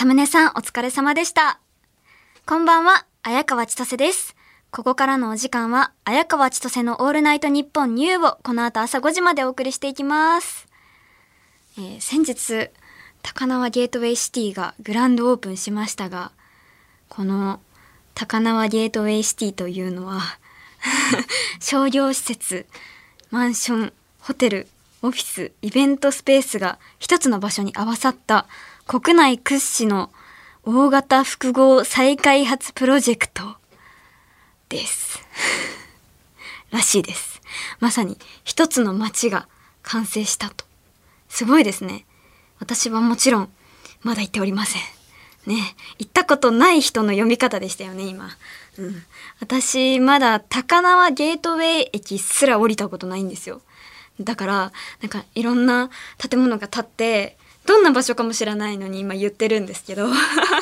サムネさんお疲れ様でした。こんばんは、綾川千歳です。ここからのお時間は、綾川千歳のオールナイトニッポンニューをこの後朝5時までお送りしていきます。えー先日、高輪ゲートウェイシティがグランドオープンしましたが、この高輪ゲートウェイシティというのは、商業施設、マンション、ホテル、オフィス、イベントスペースが一つの場所に合わさった国内屈指の大型複合再開発プロジェクトです。らしいです。まさに一つの街が完成したと。すごいですね。私はもちろんまだ行っておりません。ね、行ったことない人の読み方でしたよね、今。うん。私、まだ高輪ゲートウェイ駅すら降りたことないんですよ。だから、なんかいろんな建物が建って、どんな場所かも知らないのに今言ってるんですけど、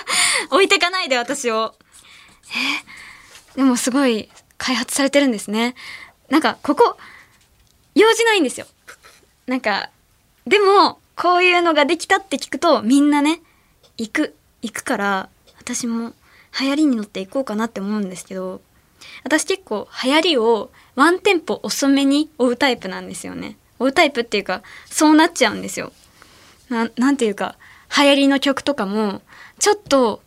置いてかないで私を。えでもすごい開発されてるんですね。なんかここ、用事ないんですよ。なんか、でも、こういうのができたって聞くと、みんなね、行く、行くから、私も流行りに乗っていこうかなって思うんですけど、私結構流行りをワンテンポ遅めに追うタイプなんですよね。追うタイプっていうか、そうなっちゃうんですよ。ななんていうか、流行りの曲とかも、ちょっと、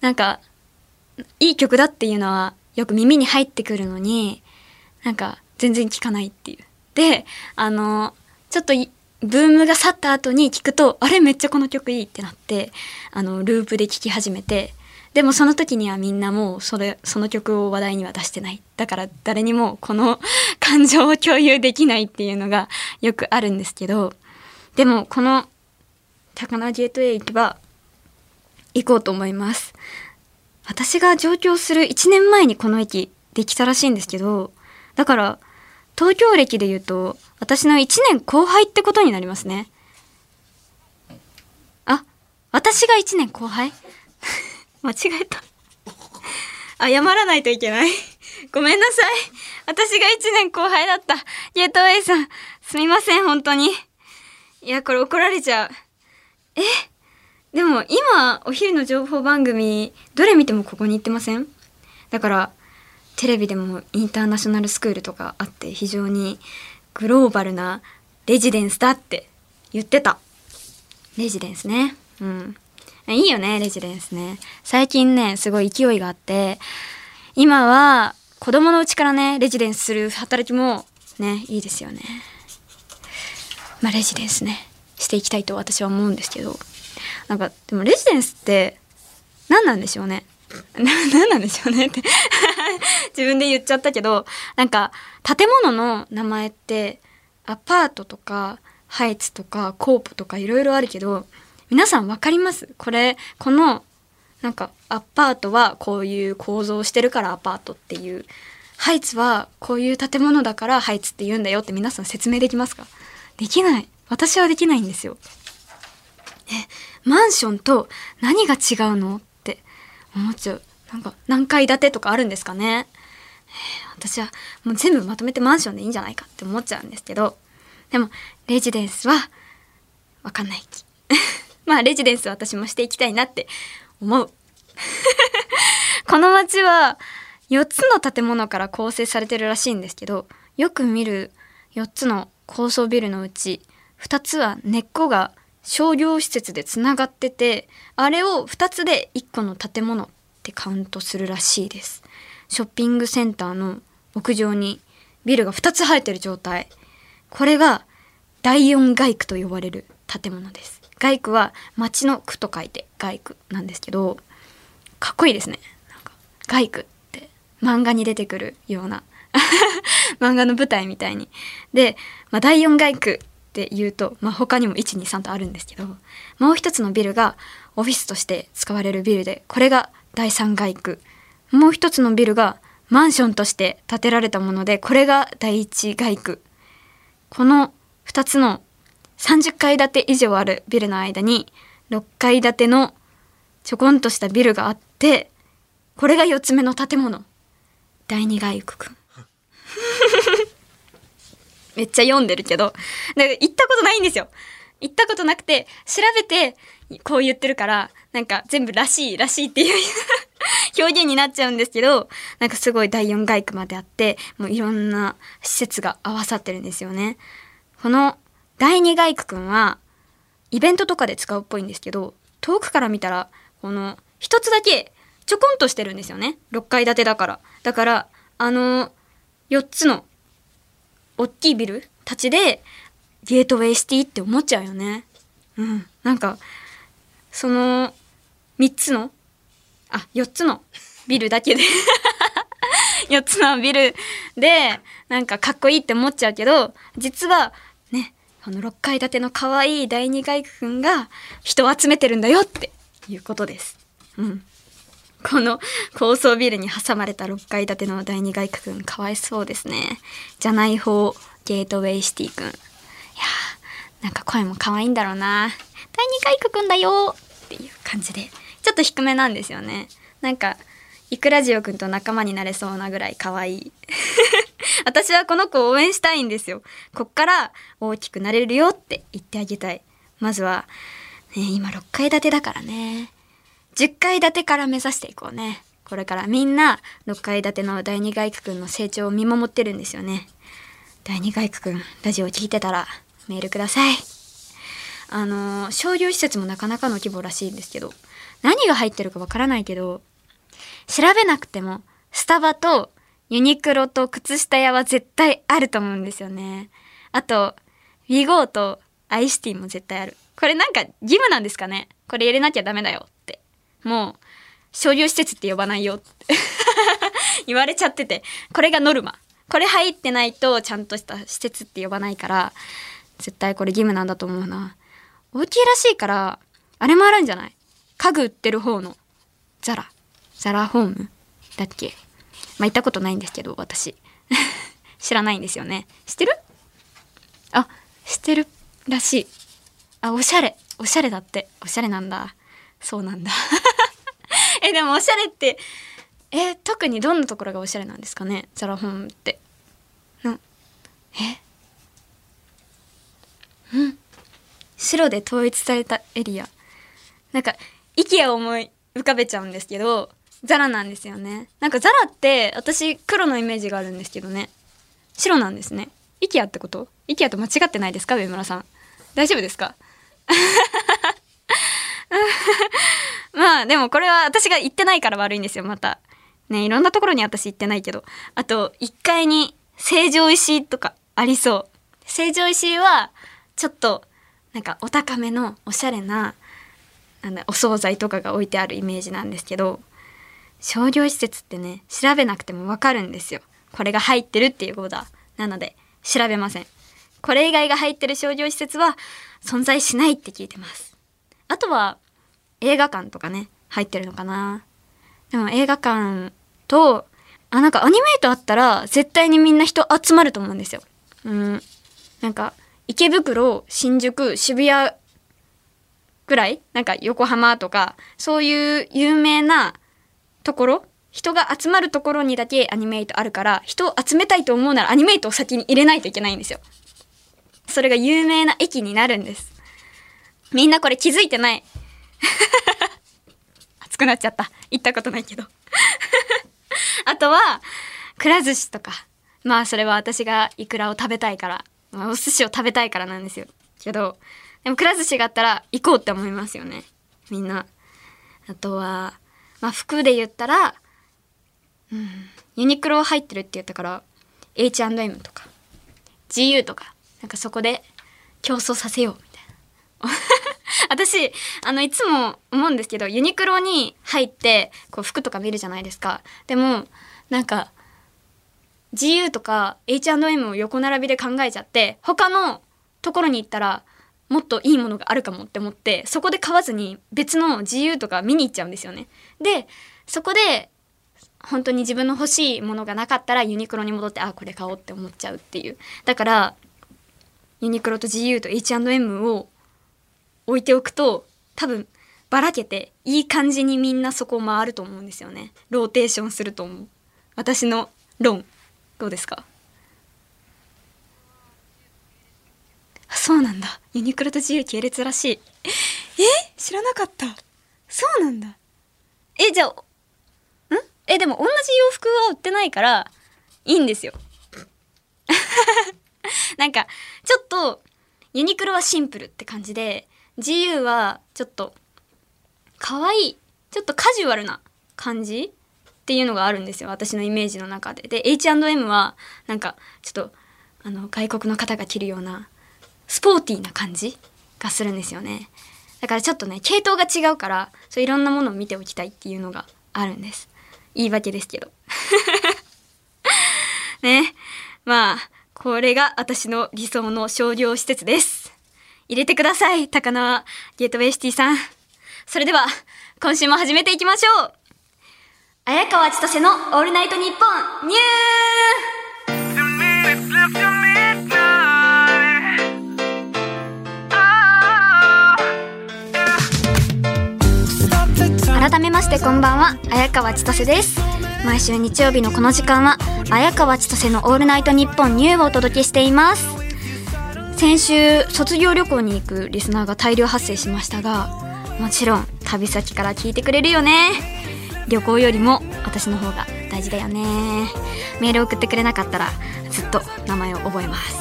なんか、いい曲だっていうのはよく耳に入ってくるのに、なんか全然聴かないっていう。で、あの、ちょっとブームが去った後に聞くと、あれめっちゃこの曲いいってなって、あの、ループで聴き始めて、でもその時にはみんなもうそれ、その曲を話題には出してない。だから誰にもこの感情を共有できないっていうのがよくあるんですけど、でもこの高輪ゲートウェイ行けば行こうと思います。私が上京する1年前にこの駅できたらしいんですけど、だから東京歴で言うと私の1年後輩ってことになりますね。あ、私が1年後輩？間違えた。謝らないといけない。ごめんなさい。私が1年後輩だった。ゲートウェイさん、すみません、本当に。いや、これ怒られちゃう。えでも今、お昼の情報番組、どれ見てもここに行ってません？だから、テレビでもインターナショナルスクールとかあって、非常にグローバルなレジデンスだって言ってた。レジデンスね。うん。いいよね、レジデンスね。最近ね、すごい勢いがあって、今は子供のうちからね、レジデンスする働きもね、いいですよね。まあ、レジデンスね、していきたいと私は思うんですけど。なんか、でもレジデンスって何なんでしょうね。何なんでしょうねって 自分で言っちゃったけど、なんか、建物の名前って、アパートとか、ハイツとか、コーポとかいろいろあるけど、皆さんわかります？これ、この、なんか、アパートはこういう構造をしてるからアパートっていう、ハイツはこういう建物だからハイツって言うんだよって皆さん説明できますか？できない。私はできないんですよ。え、マンションと何が違うのって思っちゃう。なんか、何階建てとかあるんですかね私はもう全部まとめてマンションでいいんじゃないかって思っちゃうんですけど、でも、レジデンスは、わかんないき。まあ、レジデンスは私もしていきたいなって思う。この街は4つの建物から構成されてるらしいんですけど、よく見る4つの高層ビルのうち、2つは根っこが商業施設でつながってて、あれを2つで1個の建物ってカウントするらしいです。ショッピングセンターの屋上にビルが2つ生えてる状態。これが第四街区と呼ばれる建物です。街区は町の区と書いて街区なんですけど、かっこいいですね。なんか街区って漫画に出てくるような 漫画の舞台みたいに。で、まあ、第四街区って言うと、まあ、他にも123とあるんですけど、もう一つのビルがオフィスとして使われるビルで、これが第三街区。もう一つのビルがマンションとして建てられたもので、これが第一街区。この2つの30階建て以上あるビルの間に6階建てのちょこんとしたビルがあってこれが4つ目の建物第二街区くん めっちゃ読んでるけどだか行ったことないんですよ行ったことなくて、調べて、こう言ってるから、なんか全部らしい、らしいっていう 表現になっちゃうんですけど、なんかすごい第4街区まであって、もういろんな施設が合わさってるんですよね。この第2街区くんは、イベントとかで使うっぽいんですけど、遠くから見たら、この、一つだけちょこんとしてるんですよね。6階建てだから。だから、あの、4つの大きいビルたちでゲートウェイシティって思っちゃうよね。うん。なんか、その3つの、あ、4つのビルだけで 4つのビルで、なんかかっこいいって思っちゃうけど、実はね、この6階建ての可愛い第二外区くんが人を集めてるんだよっていうことです。うん。この高層ビルに挟まれた6階建ての第二外区くんかわいそうですね。じゃない方ゲートウェイシティくん。いやーなんか声も可愛いんだろうな。第二外区くんだよっていう感じで。ちょっと低めなんですよね。なんか、イクラジオくんと仲間になれそうなぐらい可愛い。私はこの子を応援したいんですよ。こっから大きくなれるよって言ってあげたい。まずは、ね、今6階建てだからね。10階建てから目指していこうね。これからみんな6階建ての第二外区くんの成長を見守ってるんですよね。第二外区くん、ラジオ聞いてたらメールください。あの商業施設もなかなかの規模らしいんですけど、何が入ってるかわからないけど、調べなくても、スタバとユニクロと靴下屋は絶対あると思うんですよね。あと、ウィゴーとアイシティーも絶対ある。これなんか義務なんですかねこれ入れなきゃダメだよって。もう、商業施設って呼ばないよって 言われちゃってて、これがノルマ。これ入ってないとちゃんとした施設って呼ばないから、絶対これ義務なんだと思うな。大きいらしいから、あれもあるんじゃない？家具売ってる方のザラ。ザラホーム？だっけ？まあ、行ったことないんですけど、私。知らないんですよね。知ってる？あ、知ってるらしい。あ、おしゃれ。おしゃれだって。おしゃれなんだ。そうなんだ。え、でもおしゃれって、え、特にどんなところがおしゃれなんですかね？ザラホームって。な、え？うん？白で統一されたエリア。なんか、イケアを思い浮かべちゃうんですけど、ザラなんですよね。なんかザラって私黒のイメージがあるんですけどね。白なんですね。イケアってこと？イケアと間違ってないですか？上村さん。大丈夫ですか？まあでもこれは私が行ってないから悪いんですよ、また。ね、いろんなところに私行ってないけど。あと、1階に成城石井とかありそう。成城石井は、ちょっと、なんかお高めのおしゃれな、なんだ、お惣菜とかが置いてあるイメージなんですけど、商業施設ってね、調べなくてもわかるんですよ。これが入ってるっていうことだ。なので、調べません。これ以外が入ってる商業施設は存在しないって聞いてます。あとは、映画館とかね、入ってるのかな。でも映画館と、あ、なんかアニメイトあったら絶対にみんな人集まると思うんですよ。うん。なんか、池袋、新宿、渋谷ぐらい？なんか横浜とか、そういう有名なところ？人が集まるところにだけアニメイトあるから、人を集めたいと思うならアニメイトを先に入れないといけないんですよ。それが有名な駅になるんです。みんなこれ気づいてない。熱くなっちゃった。行ったことないけど。あとは、くら寿司とか。まあそれは私がイクラを食べたいから、まあ、お寿司を食べたいからなんですよ。けど、でもくら寿司があったら行こうって思いますよね。みんな。あとは、まあ服で言ったら、うん、ユニクロ入ってるって言ったから H&M とか GU とかなんかそこで競争させようみたいな 私あのいつも思うんですけどユニクロに入ってこう服とか見るじゃないですか。でもなんか GU とか H&M を横並びで考えちゃって他のところに行ったらもっといいものがあるかもって思ってそこで買わずに別の GU とか見に行っちゃうんですよね。でそこで本当に自分の欲しいものがなかったらユニクロに戻ってあこれ買おうって思っちゃうっていう。だからユニクロと GU と H&M を置いておくと多分ばらけていい感じにみんなそこ回ると思うんですよね。ローテーションすると思う。私の論。どうですか？そそうなんだ。ユニクロと自由系列らしい。え？知らなかった。そうなんだ。えじゃあん？えでも同じ洋服は売ってないからいいんですよ。なんかちょっとユニクロはシンプルって感じで GU はちょっと可愛いちょっとカジュアルな感じっていうのがあるんですよ私のイメージの中で。で H&M はなんかちょっとあの外国の方が着るようなスポーティーな感じがするんですよね。だからちょっとね系統が違うからそういろんなものを見ておきたいっていうのがあるんです。言い訳ですけど。ね。まあこれが私の理想の商業施設です。入れてください高輪。ゲートウェイシティさん。それでは今週も始めていきましょう。綾川千歳のオールナイトニッポンニュー！改めましてこんばんは綾川千歳です。毎週日曜日のこの時間は綾川千歳のオールナイトニッポンニューをお届けしています。先週卒業旅行に行くリスナーが大量発生しましたがもちろん旅先から聞いてくれるよね。旅行よりも私の方が大事だよね。メール送ってくれなかったらずっと名前を覚えます。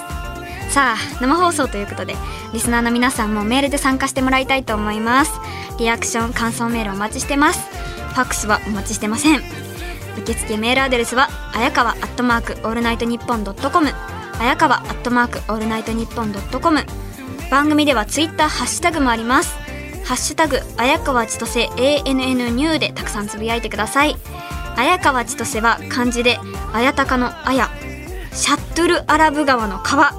さあ生放送ということでリスナーの皆さんもメールで参加してもらいたいと思います。リアクション感想メールお待ちしてます。ファックスはお待ちしてません。受付メールアドレスはあやかわアットマークオールナイトニッポンドットコム。あやかわアットマークオールナイトニッポンドットコム。番組ではツイッターハッシュタグもあります。ハッシュタグあやかわちとせ ANN ニューでたくさんつぶやいてください。綾川千歳は漢字で綾鷹の綾シャットルアラブ川の川。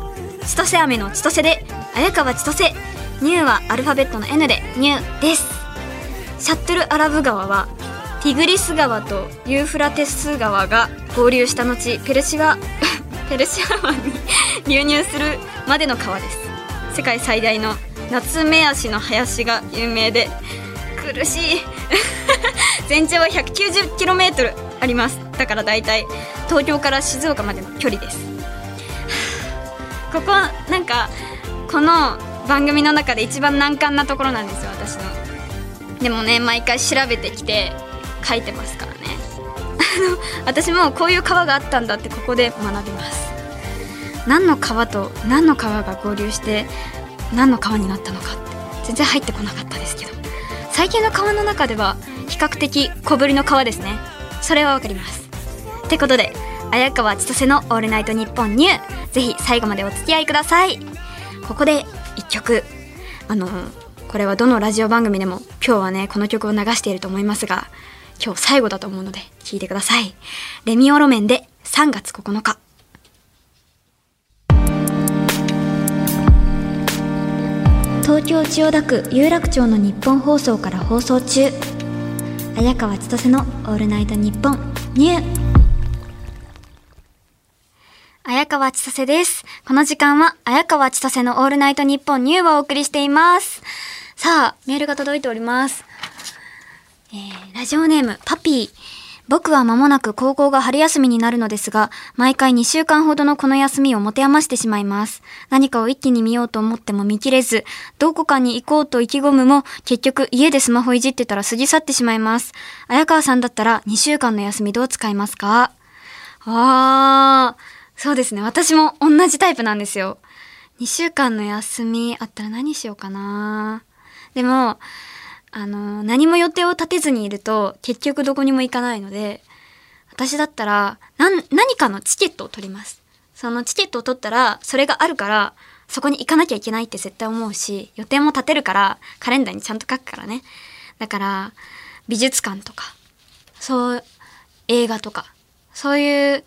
千歳飴の千歳で綾川千歳ニューはアルファベットの N でニューです。シャットルアラブ川はティグリス川とユーフラテス川が合流した後ペルシアペルシア湾に流入するまでの川です。世界最大の夏目足の林が有名で苦しい。全長は 190km あります。だから大体東京から静岡までの距離です。ここなんかこの番組の中で一番難関なところなんですよ私の。でもね毎回調べてきて書いてますからね。私もこういう川があったんだってここで学びます。何の川と何の川が合流して何の川になったのかって全然入ってこなかったですけど。最近の川の中では比較的小ぶりの川ですね。それはわかります。ってことで綾川千歳の「オールナイトニッポンニュー」ぜひ最後までお付き合いください。ここで1曲。あのこれはどのラジオ番組でも今日はねこの曲を流していると思いますが今日最後だと思うので聴いてください。レミオロメンで3月9日。東京千代田区有楽町の日本放送から放送中。綾川千歳の「オールナイトニッポン。ニュー」綾川千歳です。この時間は綾川千歳の「オールナイトニッポンニュー」をお送りしています。さあメールが届いておりますえー、ラジオネームパピー僕は間もなく高校が春休みになるのですが、毎回2週間ほどのこの休みを持て余してしまいます。何かを一気に見ようと思っても見切れず、どこかに行こうと意気込むも、結局家でスマホいじってたら過ぎ去ってしまいます。綾川さんだったら2週間の休みどう使いますか？あー、そうですね。私も同じタイプなんですよ。2週間の休みあったら何しようかな。でも、あの、何も予定を立てずにいると結局どこにも行かないので、私だったら、何かのチケットを取ります。そのチケットを取ったら、それがあるから、そこに行かなきゃいけないって絶対思うし、予定も立てるから、カレンダーにちゃんと書くからね。だから、美術館とか、そう、映画とか、そういう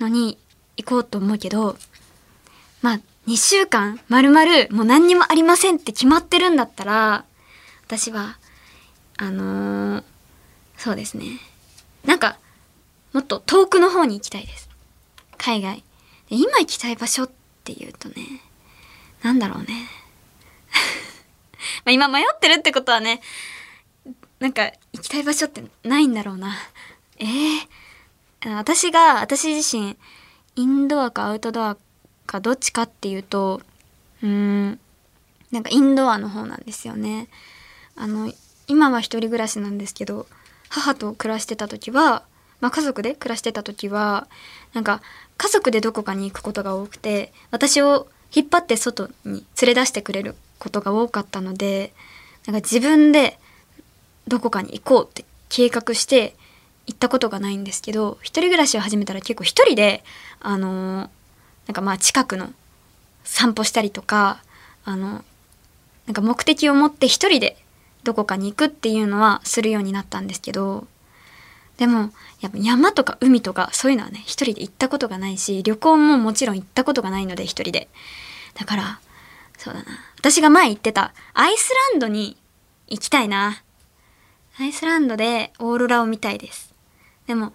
のに行こうと思うけど、まあ、2週間、まるまるもう何にもありませんって決まってるんだったら、私はあのー、そうですね。なんかもっと遠くの方に行きたいです。海外。で今行きたい場所っていうとねなんだろうね。ま今迷ってるってことはねなんか行きたい場所ってないんだろうな。えー、私が私自身インドアかアウトドアかどっちかっていうとうーんなんかインドアの方なんですよね。あの今は一人暮らしなんですけど母と暮らしてた時は、まあ、家族で暮らしてた時はなんか家族でどこかに行くことが多くて私を引っ張って外に連れ出してくれることが多かったのでなんか自分でどこかに行こうって計画して行ったことがないんですけど一人暮らしを始めたら結構一人であのなんかまあ近くの散歩したりとかあのなんか目的を持って一人でどこかに行くっていうのはするようになったんですけどでもやっぱ山とか海とかそういうのはね一人で行ったことがないし旅行ももちろん行ったことがないので一人で。だからそうだな。私が前行ってたアイスランドに行きたいな。アイスランドでオーロラを見たいです。でも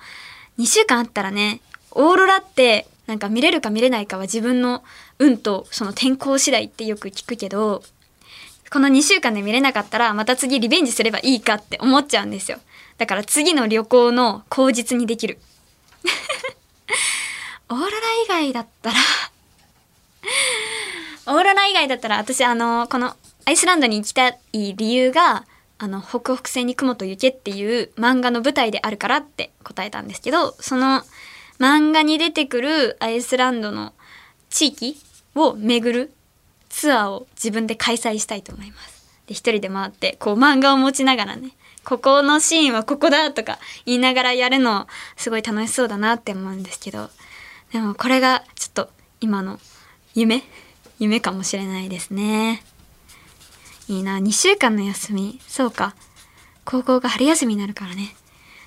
2週間あったらねオーロラってなんか見れるか見れないかは自分の運とその天候次第ってよく聞くけどこの2週間で見れなかったらまた次リベンジすればいいかって思っちゃうんですよ。だから次の旅行の口実にできる。オーロラ以外だったら オーロラ以外だったら私あのこのアイスランドに行きたい理由があの北北西に雲と雪っていう漫画の舞台であるからって答えたんですけどその漫画に出てくるアイスランドの地域を巡るツアーを自分で開催したいと思います。で一人で回ってこう漫画を持ちながらねここのシーンはここだとか言いながらやるのすごい楽しそうだなって思うんですけどでもこれがちょっと今の夢？夢かもしれないですね。いいな。2週間の休み？そうか。高校が春休みになるからね。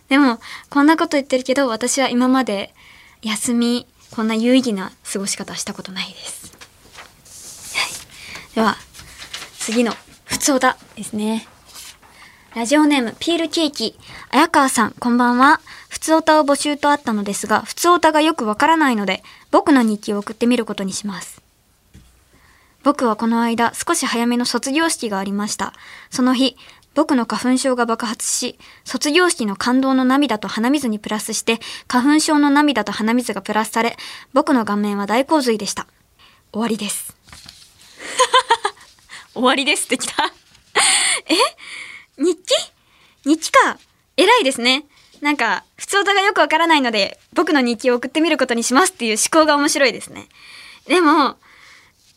でもこんなこと言ってるけど私は今まで休みこんな有意義な過ごし方したことないです、では次のふつおたですねラジオネームピールケーキ綾川さんこんばんはふつおたを募集とあったのですがふつおたがよくわからないので僕の日記を送ってみることにします僕はこの間少し早めの卒業式がありました。その日、僕の花粉症が爆発し、卒業式の感動の涙と鼻水にプラスして、花粉症の涙と鼻水がプラスされ、僕の顔面は大洪水でした。終わりです。終わりですってきた。え？日記？日記か。偉いですね。なんか、普通歌がよくわからないので、僕の日記を送ってみることにしますっていう思考が面白いですね。でも、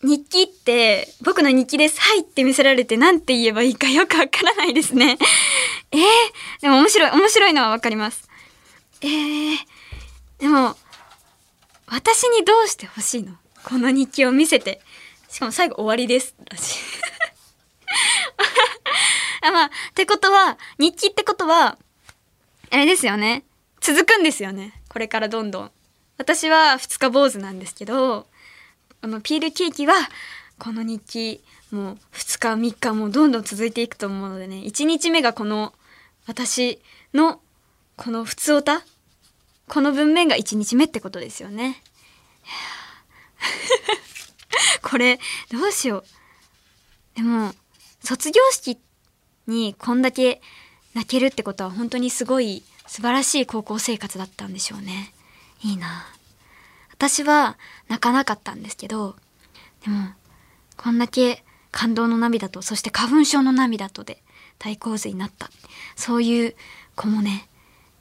日記って、僕の日記です。はいって見せられて何て言えばいいかよくわからないですね。え？ー、でも面白い、面白いのはわかります。えー、でも、私にどうしてほしいの？この日記を見せて。しかも最後終わりです。らしい。あまあ、ってことは、日記ってことは、あれですよね。続くんですよね。これからどんどん。私は二日坊主なんですけど、あのピールケーキはこの日記もう2日3日もどんどん続いていくと思うのでね1日目がこの私のこの普通おたこの文面が1日目ってことですよね。これどうしよう。でも卒業式にこんだけ泣けるってことは本当にすごい素晴らしい高校生活だったんでしょうね。いいな。私は泣かなかったんですけどでもこんだけ感動の涙とそして花粉症の涙とで大洪水になったそういう子もね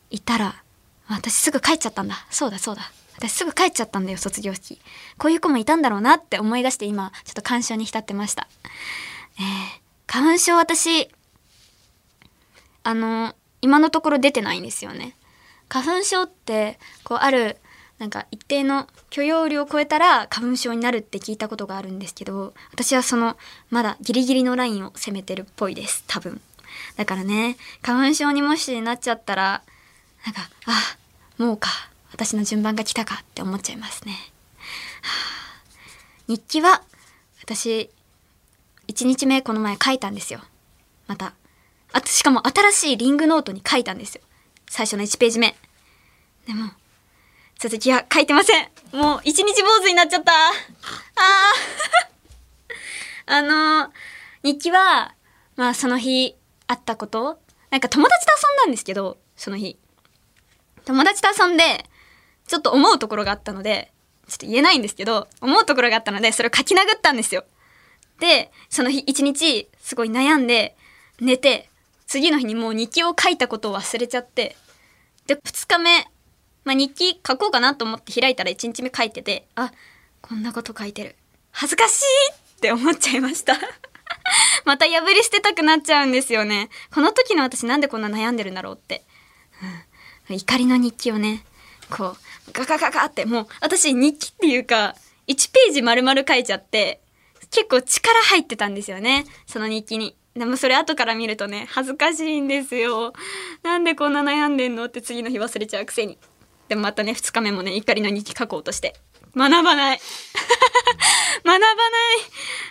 いたら私すぐ帰っちゃったんだそうだそうだ私すぐ帰っちゃったんだよ卒業式。こういう子もいたんだろうなって思い出して今ちょっと感傷に浸ってました。えー、花粉症私あの今のところ出てないんですよね。花粉症ってこうあるなんか一定の許容量を超えたら花粉症になるって聞いたことがあるんですけど私はそのまだギリギリのラインを攻めてるっぽいです多分。だからね花粉症にもしなっちゃったらなんかあもうか。私の順番が来たかって思っちゃいますね、はあ、日記は私1日目この前書いたんですよ。また。あとしかも新しいリングノートに書いたんですよ。最初の1ページ目。でも続きは書いてません。もう一日坊主になっちゃった。あー。あの、日記はまあその日あったこと。なんか友達と遊んだんですけどその日。友達と遊んでちょっと思うところがあったのでちょっと言えないんですけど思うところがあったのでそれを書き殴ったんですよで、その日一日すごい悩んで寝て、次の日にもう日記を書いたことを忘れちゃって、で、2日目、まあ、日記書こうかなと思って開いたら1日目書いてて、あ、こんなこと書いてる。恥ずかしいって思っちゃいました。また破り捨てたくなっちゃうんですよね。この時の私なんでこんな悩んでるんだろうって。うん、怒りの日記をね、こう、ガガガガって、もう私日記っていうか、1ページ丸々書いちゃって、結構力入ってたんですよね。その日記に。でもそれ後から見るとね、恥ずかしいんですよ。なんでこんな悩んでんのって次の日忘れちゃうくせに。でもまたね、2日目もね、怒りの日記書こうとして。学ばない。学ばない。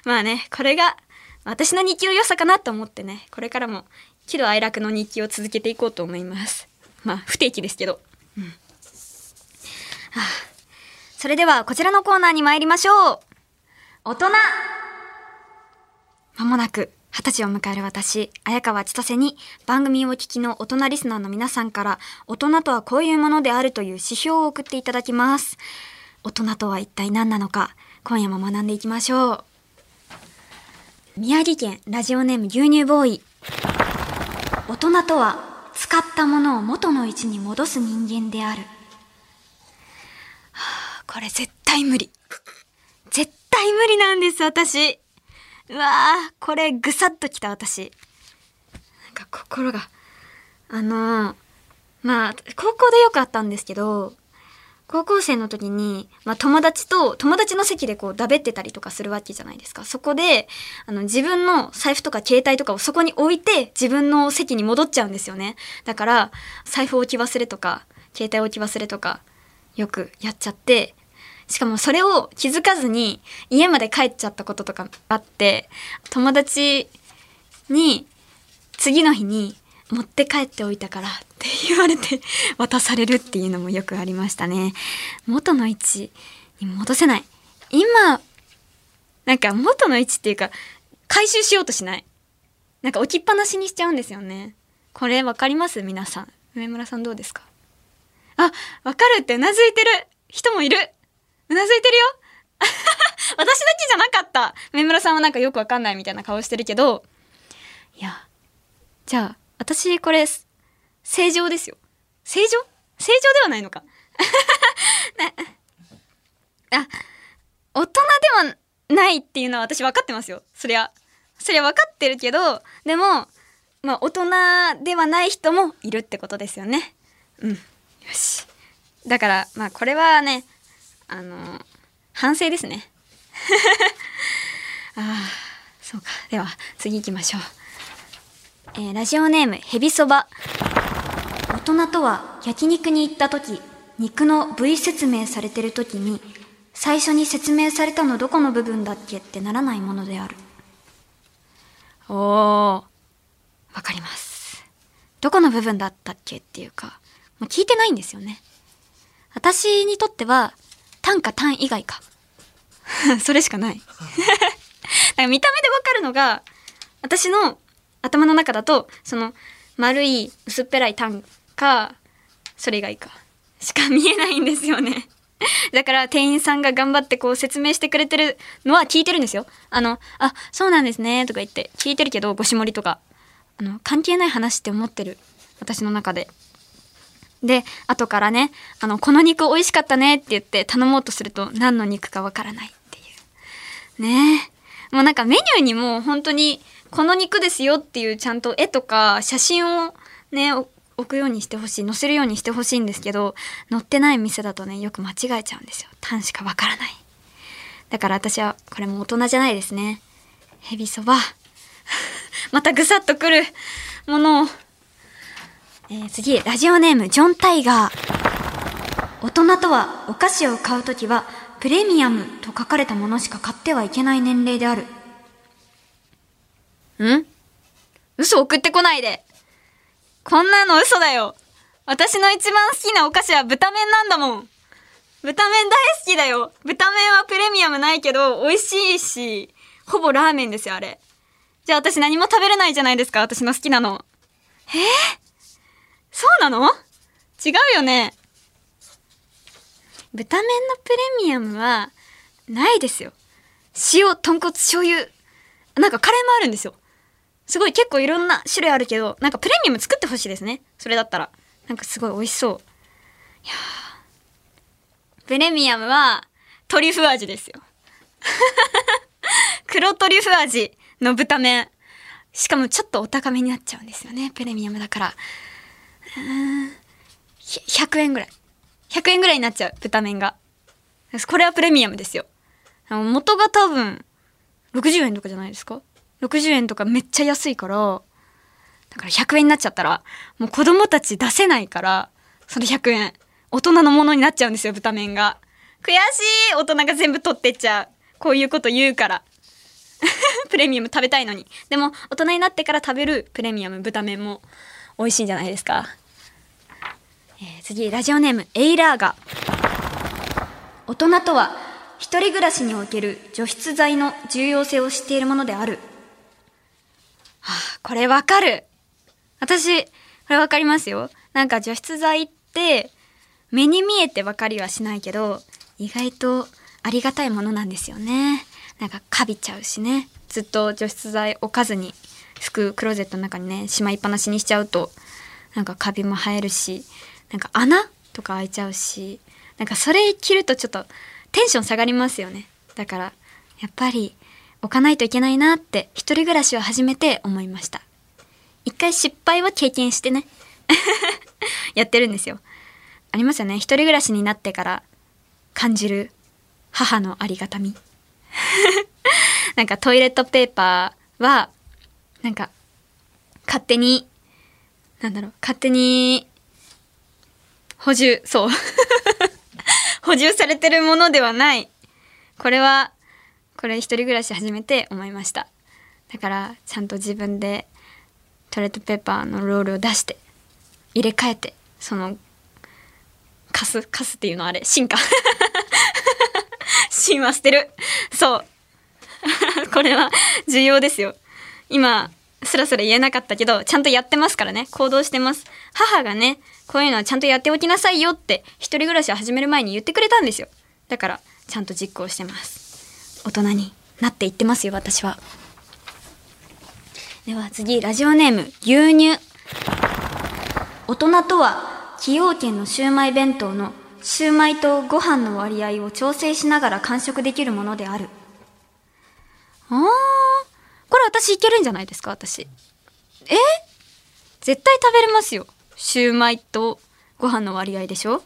まあね、これが私の日記の良さかなと思ってね、これからも喜怒哀楽の日記を続けていこうと思います。まあ、不定期ですけど。うん。それでは、こちらのコーナーに参りましょう。大人まもなく、二十歳を迎える私、綾川千歳に番組をお聞きの大人リスナーの皆さんから、大人とはこういうものであるという指標を送っていただきます。大人とは一体何なのか、今夜も学んでいきましょう。宮城県ラジオネーム牛乳ボーイ。大人とは、使ったものを元の位置に戻す人間である。これ絶対無理。絶対無理なんです、私。うわー、これぐさっときた、私。なんか心が。あのー、まあ、高校でよくあったんですけど、高校生の時に、まあ、友達と、友達の席でこう、だべってたりとかするわけじゃないですか。そこで、あの、自分の財布とか携帯とかをそこに置いて、自分の席に戻っちゃうんですよね。だから、財布置き忘れとか、携帯置き忘れとか、よくやっちゃって、しかもそれを気づかずに家まで帰っちゃったこととかあって、友達に次の日に持って帰っておいたからって言われて 渡されるっていうのもよくありましたね。元の位置に戻せない。今、なんか元の位置っていうか回収しようとしない。なんか置きっぱなしにしちゃうんですよね。これわかります？皆さん。上村さんどうですか？あ、わかるってうなずいてる人もいるうなずいてるよ 私だけじゃなかった上村さんはなんかよくわかんないみたいな顔してるけど、いや、じゃあ、私これ、正常ですよ。正常？正常ではないのか。なあ、大人ではないっていうのは私分かってますよ。そりゃ。そりゃ分かってるけど、でも、まあ大人ではない人もいるってことですよね。うん。よし。だから、まあこれはね、あの反省ですね。ああ、そうか。では、次行きましょう。えーラジオネーム、ヘビそば。大人とは、焼肉に行った時、肉の部位説明されてる時に、最初に説明されたのどこの部分だっけ？ってならないものである。おー、わかります。どこの部分だったっけ？っていうか、もう聞いてないんですよね。私にとっては、単か単以外か。それしかない。なんか見た目でわかるのが、私の頭の中だと、その、丸い薄っぺらい単か、それ以外か、しか見えないんですよね。だから店員さんが頑張ってこう説明してくれてるのは聞いてるんですよ。あの、あ、そうなんですね、とか言って聞いてるけど、ごしもりとか。あの、関係ない話って思ってる。私の中で。で、後からね、あの、この肉美味しかったねって言って頼もうとすると何の肉かわからないっていう。ね。もうなんかメニューにも本当にこの肉ですよっていうちゃんと絵とか写真をね、置くようにしてほしい、載せるようにしてほしいんですけど、載ってない店だとね、よく間違えちゃうんですよ。単しかわからない。だから私はこれも大人じゃないですね。ヘビそば。またぐさっとくるものを。えー次、ラジオネーム、ジョン・タイガー。大人とは、お菓子を買うときは、プレミアムと書かれたものしか買ってはいけない年齢である。ん？嘘送ってこないで。こんなの嘘だよ。私の一番好きなお菓子は豚麺なんだもん。豚麺大好きだよ。豚麺はプレミアムないけど、美味しいし、ほぼラーメンですよ、あれ。じゃあ私何も食べれないじゃないですか、私の好きなの。えー、そうなの？違うよね。豚麺のプレミアムは、ないですよ。塩、豚骨、醤油。なんかカレーもあるんですよ。すごい結構いろんな種類あるけど、なんかプレミアム作ってほしいですね。それだったら。なんかすごい美味しそう。いやプレミアムはトリュフ味ですよ。黒トリュフ味の豚麺。しかもちょっとお高めになっちゃうんですよね。プレミアムだから。100円ぐらい。100円ぐらいになっちゃう、豚麺が。これはプレミアムですよ。元が多分、60円とかじゃないですか ?60 円とかめっちゃ安いから、だから100円になっちゃったら、もう子供たち出せないから、その100円、大人のものになっちゃうんですよ、豚麺が。悔しい大人が全部取ってっちゃう。こういうこと言うから。プレミアム食べたいのに。でも、大人になってから食べるプレミアム豚麺も美味しいんじゃないですか？えー次、ラジオネーム、エイラーガ。大人とは、一人暮らしにおける除湿剤の重要性を知っているものである。はあ、これわかる。私、これわかりますよ。なんか除湿剤って、目に見えてわかりはしないけど、意外とありがたいものなんですよね。なんかカビちゃうしね。ずっと除湿剤置かずに服クローゼットの中にね、しまいっぱなしにしちゃうと、なんかカビも生えるし、なんか穴とか開いちゃうし、なんかそれ着るとちょっとテンション下がりますよね。だから、やっぱり置かないといけないなって一人暮らしを始めて思いました。一回失敗は経験してね。やってるんですよ。ありますよね。一人暮らしになってから感じる母のありがたみ。なんかトイレットペーパーは、なんか勝手に、なんだろう、勝手に補充、そう。補充されてるものではない。これは、これ一人暮らし始めて思いました。だから、ちゃんと自分でトイレットペーパーのロールを出して、入れ替えて、その、カス、カスっていうのあれ、芯か。芯は捨てる。そう。これは重要ですよ。今、スラスラ言えなかったけど、ちゃんとやってますからね。行動してます。母がね、こういうのはちゃんとやっておきなさいよって、一人暮らしを始める前に言ってくれたんですよ。だから、ちゃんと実行してます。大人になっていってますよ、私は。では次、ラジオネーム、牛乳。大人とは、崎陽軒のシウマイ弁当のシウマイとご飯の割合を調整しながら完食できるものである。あー、私いけるんじゃないですか、私。え？絶対食べれますよ。シューマイとご飯の割合でしょ？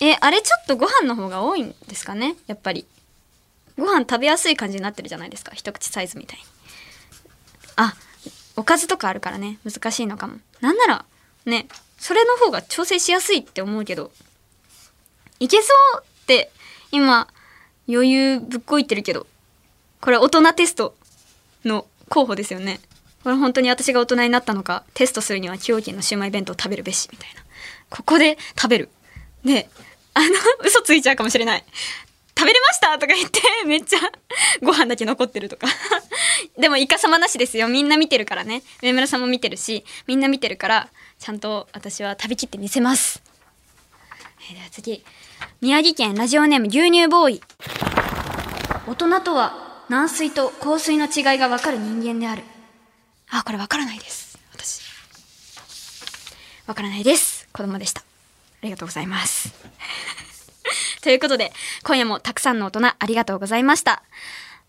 え、あれちょっとご飯の方が多いんですかねやっぱり。ご飯食べやすい感じになってるじゃないですか。一口サイズみたいに。あ、おかずとかあるからね、難しいのかも。なんなら、ね、それの方が調整しやすいって思うけど、いけそうって、今、余裕ぶっこいてるけど、これ大人テストの候補ですよね。これ本当に私が大人になったのか、テストするには崎陽軒のシウマイ弁当を食べるべし、みたいな。ここで食べる。で、あの、嘘ついちゃうかもしれない。食べれましたとか言って、めっちゃご飯だけ残ってるとか。でも、イカ様なしですよ。みんな見てるからね。上村さんも見てるし、みんな見てるから、ちゃんと私は食べきってみせます。えーでは次。宮城県ラジオネーム牛乳ボーイ。大人とは軟水と硬水の違いがわかる人間である。あ、これわからないです。私。わからないです。子供でした。ありがとうございます。ということで、今夜もたくさんの大人ありがとうございました。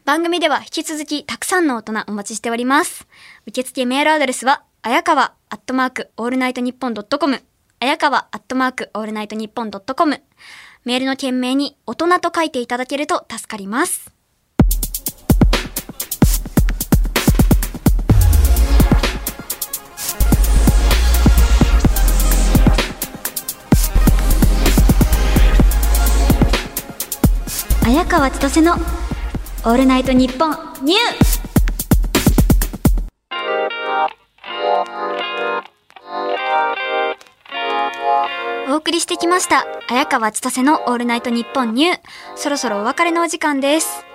番組では引き続きたくさんの大人お待ちしております。受付メールアドレスは、あやかわアットマークオールナイトニッポンドットコム、あやかわアットマークオールナイトニッポンドットコム、メールの件名に大人と書いていただけると助かります。綾川千歳のオールナイトニッポンニュー。お送りしてきました綾川千歳のオールナイトニッポンニュー。そろそろお別れのお時間です。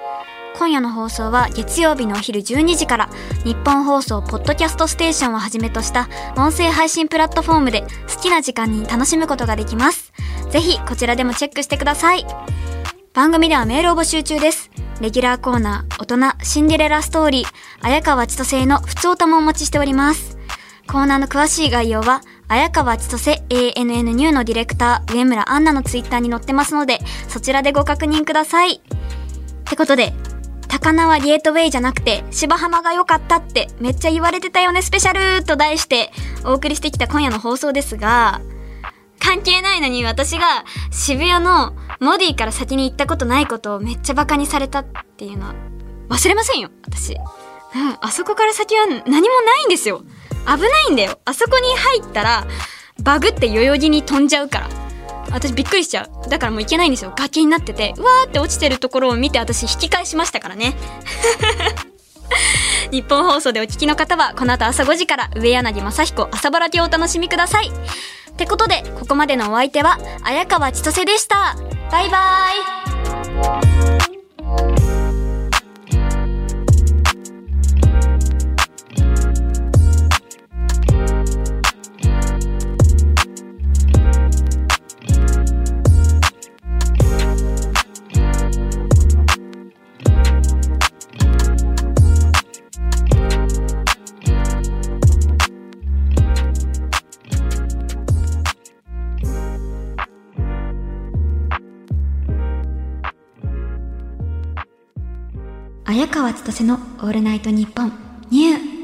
今夜の放送は月曜日のお昼12時から日本放送ポッドキャストステーションをはじめとした音声配信プラットフォームで好きな時間に楽しむことができます。ぜひこちらでもチェックしてください。番組ではメールを募集中です。レギュラーコーナー、大人、シンデレラストーリー、綾川千歳の普通歌もお待ちしております。コーナーの詳しい概要は、綾川千歳 ANN ニューのディレクター、上村アンナのツイッターに載ってますので、そちらでご確認ください。ってことで、高輪リエイトウェイじゃなくて芝浜が良かったってめっちゃ言われてたよねスペシャルと題してお送りしてきた今夜の放送ですが、関係ないのに私が渋谷のモディから先に行ったことないことをめっちゃバカにされたっていうのは忘れませんよ、私。うん、あそこから先は何もないんですよ。危ないんだよ。あそこに入ったらバグって代々木に飛んじゃうから。私びっくりしちゃう。だからもう行けないんですよ。崖になってて、うわーって落ちてるところを見て私引き返しましたからね。日本放送でお聞きの方は、この後朝5時から上柳正彦朝バラテをお楽しみください。ってことで、ここまでのお相手は、綾川千歳でした。バイバイ。綾川千歳のオールナイトニッポンニュー。